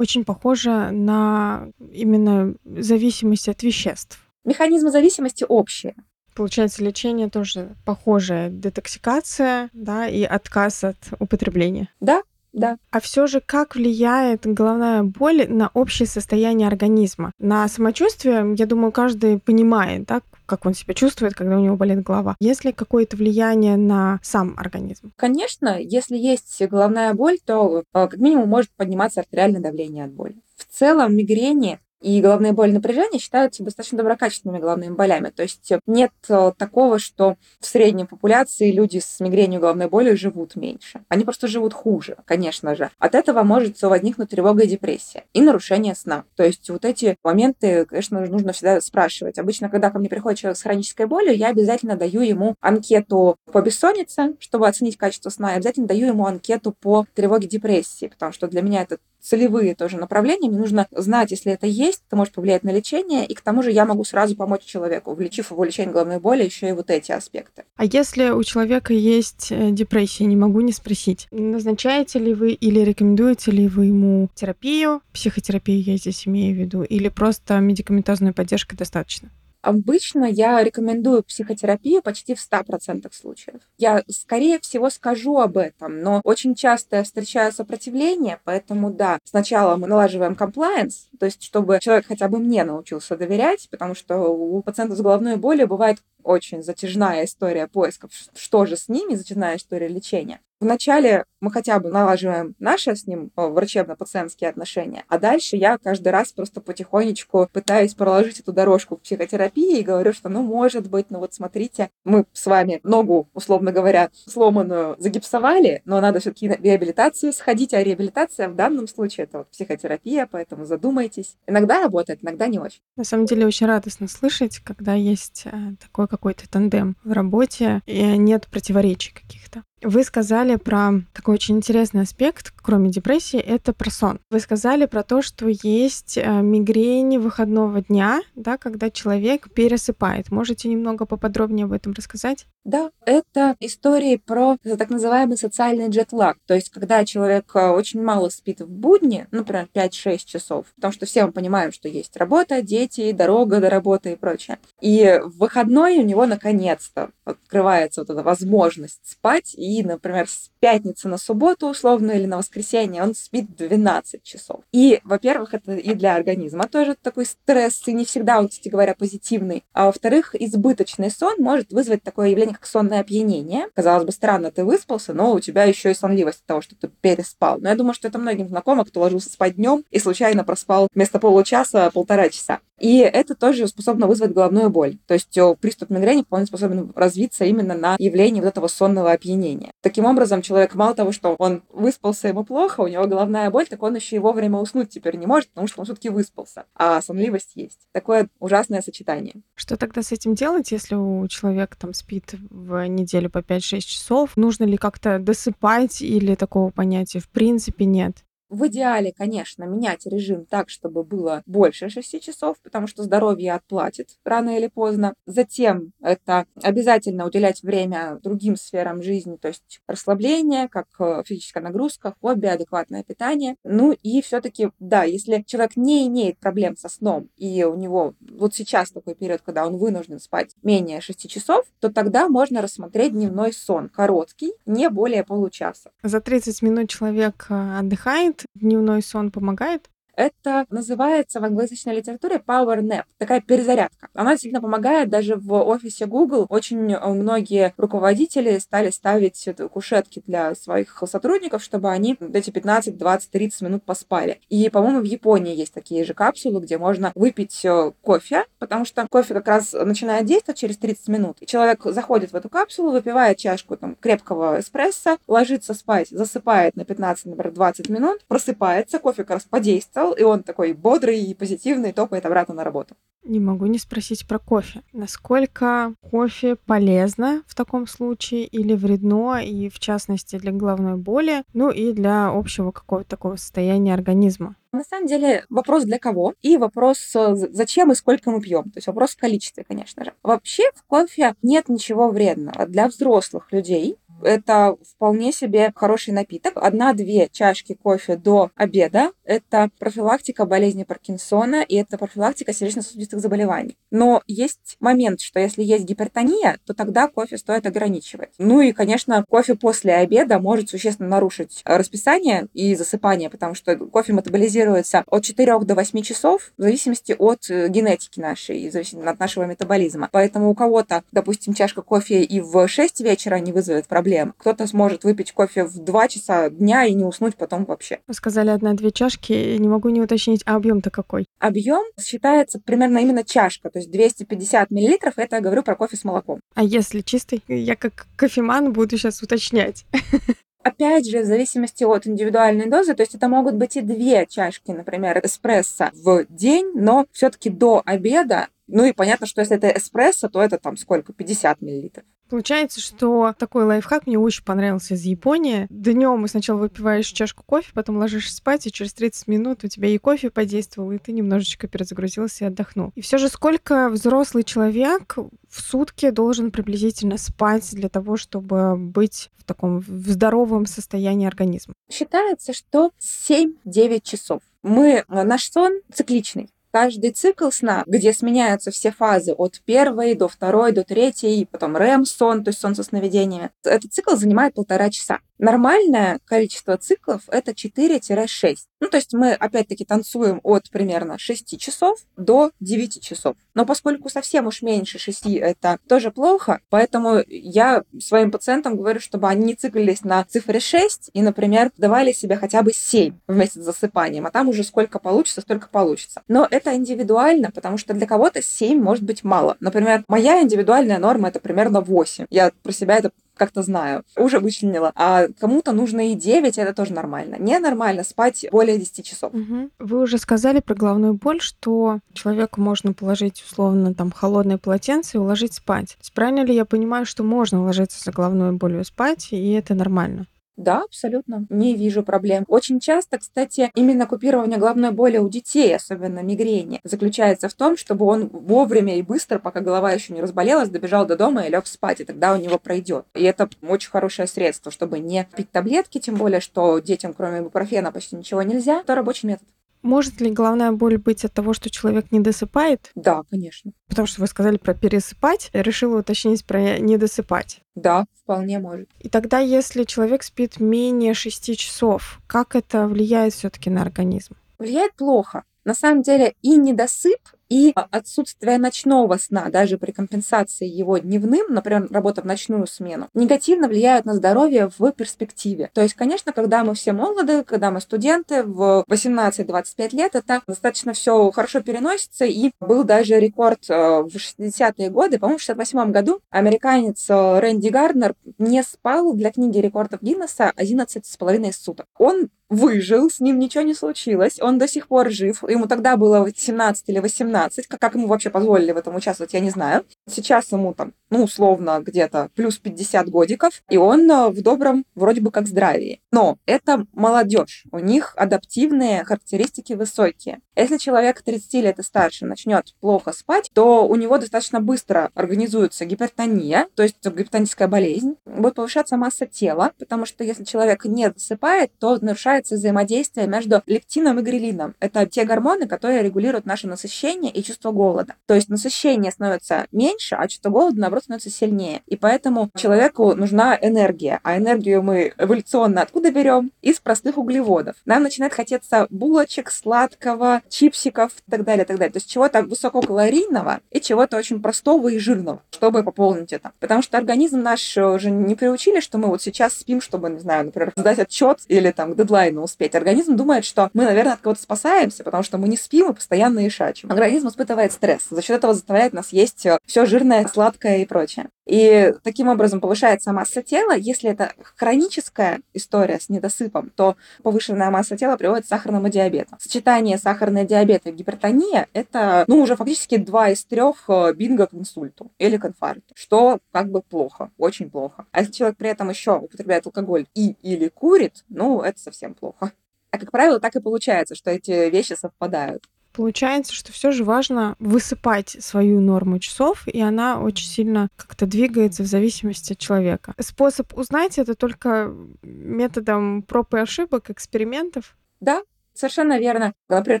[SPEAKER 3] Очень похоже на именно зависимость от веществ.
[SPEAKER 4] Механизмы зависимости общие.
[SPEAKER 3] Получается, лечение тоже похожее. Детоксикация, да, и отказ от употребления.
[SPEAKER 4] Да, да.
[SPEAKER 3] А все же как влияет головная боль на общее состояние организма? На самочувствие, я думаю, каждый понимает, да, как он себя чувствует, когда у него болит голова. Есть ли какое-то влияние на сам организм?
[SPEAKER 4] Конечно, если есть головная боль, то э, как минимум может подниматься артериальное давление от боли. В целом мигрени и головные боли напряжения считаются достаточно доброкачественными головными болями. То есть нет э, такого, что в средней популяции люди с мигренью и головной болью живут меньше. Они просто живут хуже, конечно же. От этого может возникнуть тревога и депрессия. И нарушение сна. То есть вот эти моменты, конечно, нужно всегда спрашивать. Обычно, когда ко мне приходит человек с хронической болью, я обязательно даю ему анкету по бессоннице, чтобы оценить качество сна. Я обязательно даю ему анкету по тревоге депрессии, потому что для меня это целевые тоже направления. Мне нужно знать, если это есть, это может повлиять на лечение, и к тому же я могу сразу помочь человеку, влечив его лечение головной боли, еще и вот эти аспекты.
[SPEAKER 3] А если у человека есть э, депрессия, не могу не спросить, назначаете ли вы или рекомендуете ли вы ему терапию, психотерапию я здесь имею в виду, или просто медикаментозную поддержку достаточно?
[SPEAKER 4] Обычно я рекомендую психотерапию почти в 100% случаев. Я, скорее всего, скажу об этом, но очень часто я встречаю сопротивление, поэтому да, сначала мы налаживаем комплайенс, то есть чтобы человек хотя бы мне научился доверять, потому что у пациентов с головной болью бывает очень затяжная история поисков, что же с ними, затяжная история лечения. Вначале мы хотя бы налаживаем наши с ним врачебно-пациентские отношения, а дальше я каждый раз просто потихонечку пытаюсь проложить эту дорожку к психотерапии и говорю, что ну может быть, ну вот смотрите, мы с вами ногу, условно говоря, сломанную загипсовали, но надо все-таки на реабилитацию сходить, а реабилитация в данном случае это вот психотерапия, поэтому задумайтесь. Иногда работает, иногда не очень.
[SPEAKER 3] На самом деле очень радостно слышать, когда есть э, такой какой-то тандем в работе и нет противоречий каких-то. Вы сказали про такой очень интересный аспект, кроме депрессии, это про сон. Вы сказали про то, что есть э, мигрени выходного дня, да, когда человек пересыпает. Можете немного поподробнее об этом рассказать?
[SPEAKER 4] Да, это истории про так называемый социальный джетлаг. То есть, когда человек э, очень мало спит в будни, например, 5-6 часов, потому что все мы понимаем, что есть работа, дети, дорога до работы и прочее. И в выходной у него наконец-то открывается вот эта возможность спать и, например, с пятницы на субботу условно или на воскресенье он спит 12 часов. И, во-первых, это и для организма тоже такой стресс, и не всегда он, кстати говоря, позитивный. А во-вторых, избыточный сон может вызвать такое явление, как сонное опьянение. Казалось бы, странно, ты выспался, но у тебя еще и сонливость от того, что ты переспал. Но я думаю, что это многим знакомо, кто ложился спать днем и случайно проспал вместо получаса полтора часа. И это тоже способно вызвать головную боль. То есть приступ мигрени вполне способен развиться именно на явлении вот этого сонного опьянения менее. Таким образом, человек мало того, что он выспался, ему плохо, у него головная боль, так он еще и вовремя уснуть теперь не может, потому что он все-таки выспался, а сонливость есть. Такое ужасное сочетание.
[SPEAKER 3] Что тогда с этим делать, если у человека там спит в неделю по 5-6 часов? Нужно ли как-то досыпать или такого понятия в принципе нет?
[SPEAKER 4] В идеале, конечно, менять режим так, чтобы было больше 6 часов, потому что здоровье отплатит рано или поздно. Затем это обязательно уделять время другим сферам жизни, то есть расслабление, как э, физическая нагрузка, хобби, адекватное питание. Ну и все-таки, да, если человек не имеет проблем со сном, и у него вот сейчас такой период, когда он вынужден спать менее 6 часов, то тогда можно рассмотреть дневной сон, короткий, не более получаса.
[SPEAKER 3] За 30 минут человек э, отдыхает, дневной сон помогает?
[SPEAKER 4] Это называется в англоязычной литературе power nap, такая перезарядка. Она действительно помогает даже в офисе Google. Очень э, многие руководители стали ставить кушетки для своих сотрудников, чтобы они эти 15, 20, 30 минут поспали. И, по-моему, в Японии есть такие же капсулы, где можно выпить э, кофе, потому что кофе как раз начинает действовать через 30 минут. И человек заходит в эту капсулу, выпивает чашку там, крепкого эспрессо, ложится спать, засыпает на 15, например, 20 минут, просыпается, кофе как раз подействовал, и он такой бодрый и позитивный, топает обратно на работу.
[SPEAKER 3] Не могу не спросить про кофе. Насколько кофе полезно в таком случае или вредно, и в частности для головной боли, ну и для общего какого-то такого состояния организма?
[SPEAKER 4] На самом деле вопрос для кого и вопрос э, зачем и сколько мы пьем. То есть вопрос в количестве, конечно же. Вообще в кофе нет ничего вредного. Для взрослых людей это вполне себе хороший напиток. Одна-две чашки кофе до обеда – это профилактика болезни Паркинсона и это профилактика сердечно-сосудистых заболеваний. Но есть момент, что если есть гипертония, то тогда кофе стоит ограничивать. Ну и, конечно, кофе после обеда может существенно нарушить расписание и засыпание, потому что кофе метаболизируется от 4 до 8 часов в зависимости от э, генетики нашей, в зависимости от нашего метаболизма. Поэтому у кого-то, допустим, чашка кофе и в 6 вечера не вызовет проблем, проблем. Кто-то сможет выпить кофе в 2 часа дня и не уснуть потом вообще.
[SPEAKER 3] Вы сказали одна-две чашки, не могу не уточнить, а объем-то какой?
[SPEAKER 4] Объем считается примерно именно чашка, то есть 250 миллилитров, это я говорю про кофе с молоком.
[SPEAKER 3] А если чистый? Я как кофеман буду сейчас уточнять.
[SPEAKER 4] Опять же, в зависимости от индивидуальной дозы, то есть это могут быть и две чашки, например, эспрессо в день, но все-таки до обеда ну и понятно, что если это эспрессо, то это там сколько? 50 миллилитров.
[SPEAKER 3] Получается, что такой лайфхак мне очень понравился из Японии. Днем сначала выпиваешь чашку кофе, потом ложишься спать, и через 30 минут у тебя и кофе подействовал, и ты немножечко перезагрузился и отдохнул. И все же сколько взрослый человек в сутки должен приблизительно спать для того, чтобы быть в таком в здоровом состоянии организма?
[SPEAKER 4] Считается, что 7-9 часов. Мы, наш сон цикличный. Каждый цикл сна, где сменяются все фазы от первой до второй, до третьей, потом REM-сон, то есть сон со сновидениями, этот цикл занимает полтора часа. Нормальное количество циклов — это 4-6. Ну, то есть мы, опять-таки, танцуем от примерно 6 часов до 9 часов. Но поскольку совсем уж меньше 6 это тоже плохо, поэтому я своим пациентам говорю, чтобы они не циклились на цифре 6 и, например, давали себе хотя бы 7 вместе с засыпанием, а там уже сколько получится, столько получится. Но это индивидуально, потому что для кого-то 7 может быть мало. Например, моя индивидуальная норма это примерно 8. Я про себя это как-то знаю, уже вычленила. А кому-то нужно и 9, это тоже нормально. Ненормально спать более 10 часов.
[SPEAKER 3] Угу. Вы уже сказали про головную боль, что человеку можно положить условно там холодное полотенце и уложить спать. Правильно ли я понимаю, что можно ложиться за головной болью спать, и это нормально?
[SPEAKER 4] Да, абсолютно. Не вижу проблем. Очень часто, кстати, именно купирование головной боли у детей, особенно мигрени, заключается в том, чтобы он вовремя и быстро, пока голова еще не разболелась, добежал до дома и лег спать, и тогда у него пройдет. И это очень хорошее средство, чтобы не пить таблетки, тем более, что детям, кроме бупрофена, почти ничего нельзя. Это рабочий метод.
[SPEAKER 3] Может ли головная боль быть от того, что человек не досыпает?
[SPEAKER 4] Да, конечно.
[SPEAKER 3] Потому что вы сказали про пересыпать, я решила уточнить про недосыпать.
[SPEAKER 4] Да, вполне может.
[SPEAKER 3] И тогда, если человек спит менее 6 часов, как это влияет все-таки на организм?
[SPEAKER 4] Влияет плохо. На самом деле и недосып И отсутствие ночного сна, даже при компенсации его дневным, например, работа в ночную смену, негативно влияют на здоровье в перспективе. То есть, конечно, когда мы все молоды, когда мы студенты в 18-25 лет, это достаточно все хорошо переносится. И был даже рекорд э, в 60-е годы, по-моему, в 68 году американец э, Рэнди Гарднер не спал для книги рекордов Гиннесса 11 с половиной суток. Он выжил, с ним ничего не случилось, он до сих пор жив. Ему тогда было 17 или 18, как, как ему вообще позволили в этом участвовать, я не знаю. Сейчас ему там, ну, условно, где-то плюс 50 годиков, и он э, в добром вроде бы как здравии. Но это молодежь, у них адаптивные характеристики высокие. Если человек 30 лет и старше начнет плохо спать, то у него достаточно быстро организуется гипертония, то есть гипертоническая болезнь, будет повышаться масса тела, потому что если человек не засыпает, то нарушается взаимодействие между лептином и грелином. Это те гормоны, которые регулируют наше насыщение и чувство голода. То есть насыщение становится меньше, а чувство голода, наоборот, становится сильнее. И поэтому человеку нужна энергия. А энергию мы эволюционно откуда берем? Из простых углеводов. Нам начинает хотеться булочек, сладкого, чипсиков и так далее, и так далее. То есть чего-то высококалорийного и чего-то очень простого и жирного, чтобы пополнить это. Потому что организм наш уже не приучили, что мы вот сейчас спим, чтобы, не знаю, например, сдать отчет или там к дедлайну успеть. Организм думает, что мы, наверное, от кого-то спасаемся, потому что мы не спим и постоянно ишачим. Организм испытывает стресс. За счет этого заставляет нас есть все жирное, сладкое и прочее. И таким образом повышается масса тела. Если это хроническая история с недосыпом, то повышенная масса тела приводит к сахарному диабету. Сочетание сахарного диабета и гипертония – это ну, уже фактически два из трех э, бинго к инсульту или к инфаркту, что как бы плохо, очень плохо. А если человек при этом еще употребляет алкоголь и или курит, ну, это совсем плохо. А как правило, так и получается, что эти вещи совпадают.
[SPEAKER 3] Получается, что все же важно высыпать свою норму часов, и она очень сильно как-то двигается в зависимости от человека. Способ узнать это только методом проб и ошибок, экспериментов.
[SPEAKER 4] Да, Совершенно верно. Например,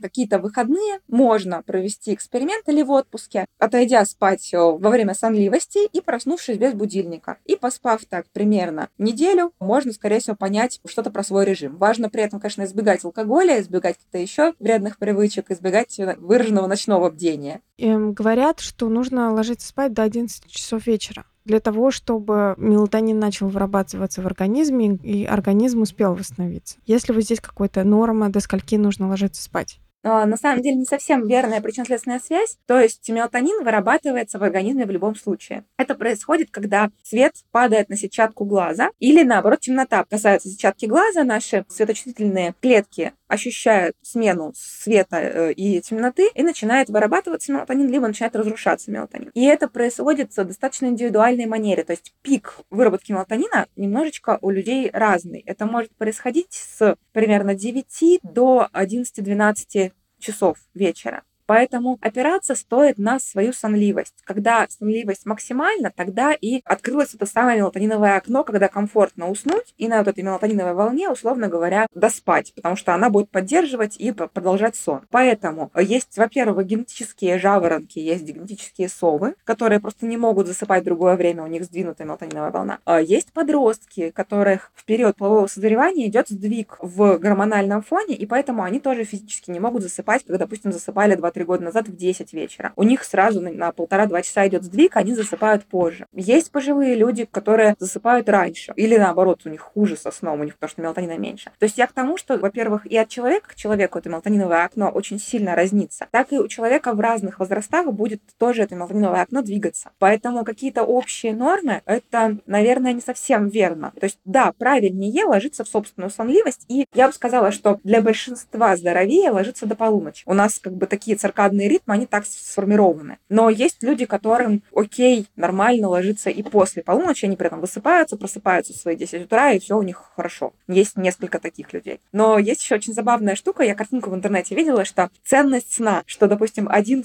[SPEAKER 4] какие-то выходные можно провести эксперимент или в отпуске, отойдя спать э, во время сонливости и проснувшись без будильника. И поспав так примерно неделю, можно, скорее всего, понять что-то про свой режим. Важно при этом, конечно, избегать алкоголя, избегать каких-то еще вредных привычек, избегать э, выраженного ночного бдения.
[SPEAKER 3] Эм, говорят, что нужно ложиться спать до 11 часов вечера для того, чтобы мелатонин начал вырабатываться в организме, и организм успел восстановиться. Если вот здесь какая-то норма, до скольки нужно ложиться спать?
[SPEAKER 4] А, на самом деле не совсем верная причинно-следственная связь. То есть мелатонин вырабатывается в организме в любом случае. Это происходит, когда свет падает на сетчатку глаза или, наоборот, темнота касается сетчатки глаза. Наши светочувствительные клетки ощущают смену света э, и темноты и начинает вырабатываться мелатонин, либо начинает разрушаться мелатонин. И это происходит в достаточно индивидуальной манере. То есть пик выработки мелатонина немножечко у людей разный. Это может происходить с примерно 9 до 11-12 часов вечера. Поэтому опираться стоит на свою сонливость. Когда сонливость максимальна, тогда и открылось это самое мелатониновое окно, когда комфортно уснуть и на вот этой мелатониновой волне, условно говоря, доспать, потому что она будет поддерживать и продолжать сон. Поэтому есть, во-первых, генетические жаворонки, есть генетические совы, которые просто не могут засыпать в другое время, у них сдвинутая мелатониновая волна. А есть подростки, которых в период полового созревания идет сдвиг в гормональном фоне, и поэтому они тоже физически не могут засыпать, как, допустим, засыпали 2-3 три года назад в 10 вечера. У них сразу на полтора-два часа идет сдвиг, они засыпают позже. Есть пожилые люди, которые засыпают раньше. Или наоборот, у них хуже со сном, у них потому что мелатонина меньше. То есть я к тому, что, во-первых, и от человека к человеку это мелатониновое окно очень сильно разнится, так и у человека в разных возрастах будет тоже это мелатониновое окно двигаться. Поэтому какие-то общие нормы, это, наверное, не совсем верно. То есть, да, правильнее ложиться в собственную сонливость, и я бы сказала, что для большинства здоровее ложиться до полуночи. У нас как бы такие циркадные ритмы, они так сформированы. Но есть люди, которым окей, нормально ложиться и после полуночи, они при этом высыпаются, просыпаются в свои 10 утра, и все у них хорошо. Есть несколько таких людей. Но есть еще очень забавная штука, я картинку в интернете видела, что ценность сна, что, допустим, один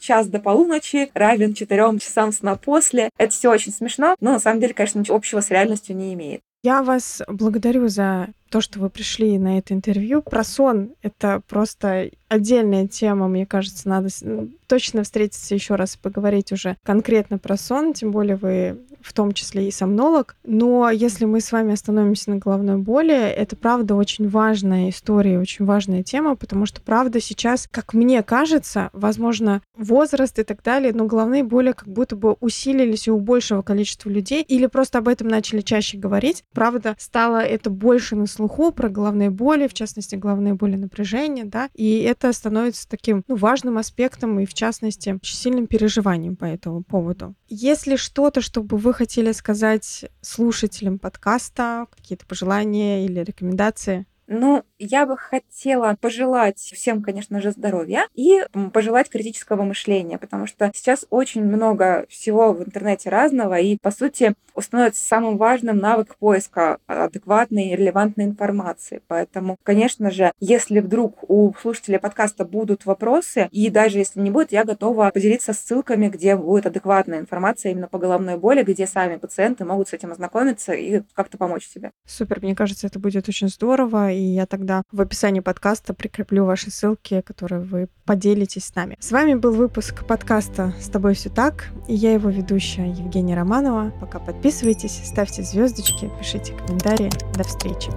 [SPEAKER 4] час до полуночи равен четырем часам сна после. Это все очень смешно, но на самом деле, конечно, ничего общего с реальностью не имеет.
[SPEAKER 3] Я вас благодарю за то, что вы пришли на это интервью. Про сон — это просто отдельная тема, мне кажется, надо точно встретиться еще раз и поговорить уже конкретно про сон, тем более вы в том числе и сомнолог. Но если мы с вами остановимся на головной боли, это правда очень важная история, очень важная тема, потому что правда сейчас, как мне кажется, возможно, возраст и так далее, но головные боли как будто бы усилились у большего количества людей или просто об этом начали чаще говорить. Правда, стало это больше на слуху про головные боли, в частности, головные боли напряжения, да, и это становится таким ну, важным аспектом и, в частности, очень сильным переживанием по этому поводу. Если что-то, чтобы вы хотели сказать слушателям подкаста, какие-то пожелания или рекомендации?
[SPEAKER 4] Ну, я бы хотела пожелать всем, конечно же, здоровья и пожелать критического мышления, потому что сейчас очень много всего в интернете разного, и, по сути, становится самым важным навык поиска адекватной и релевантной информации. Поэтому, конечно же, если вдруг у слушателей подкаста будут вопросы, и даже если не будет, я готова поделиться ссылками, где будет адекватная информация именно по головной боли, где сами пациенты могут с этим ознакомиться и как-то помочь себе.
[SPEAKER 3] Супер, мне кажется, это будет очень здорово, и я тогда в описании подкаста прикреплю ваши ссылки, которые вы поделитесь с нами. С вами был выпуск подкаста «С тобой все так», и я его ведущая Евгения Романова. Пока подписывайтесь, ставьте звездочки, пишите комментарии. До встречи.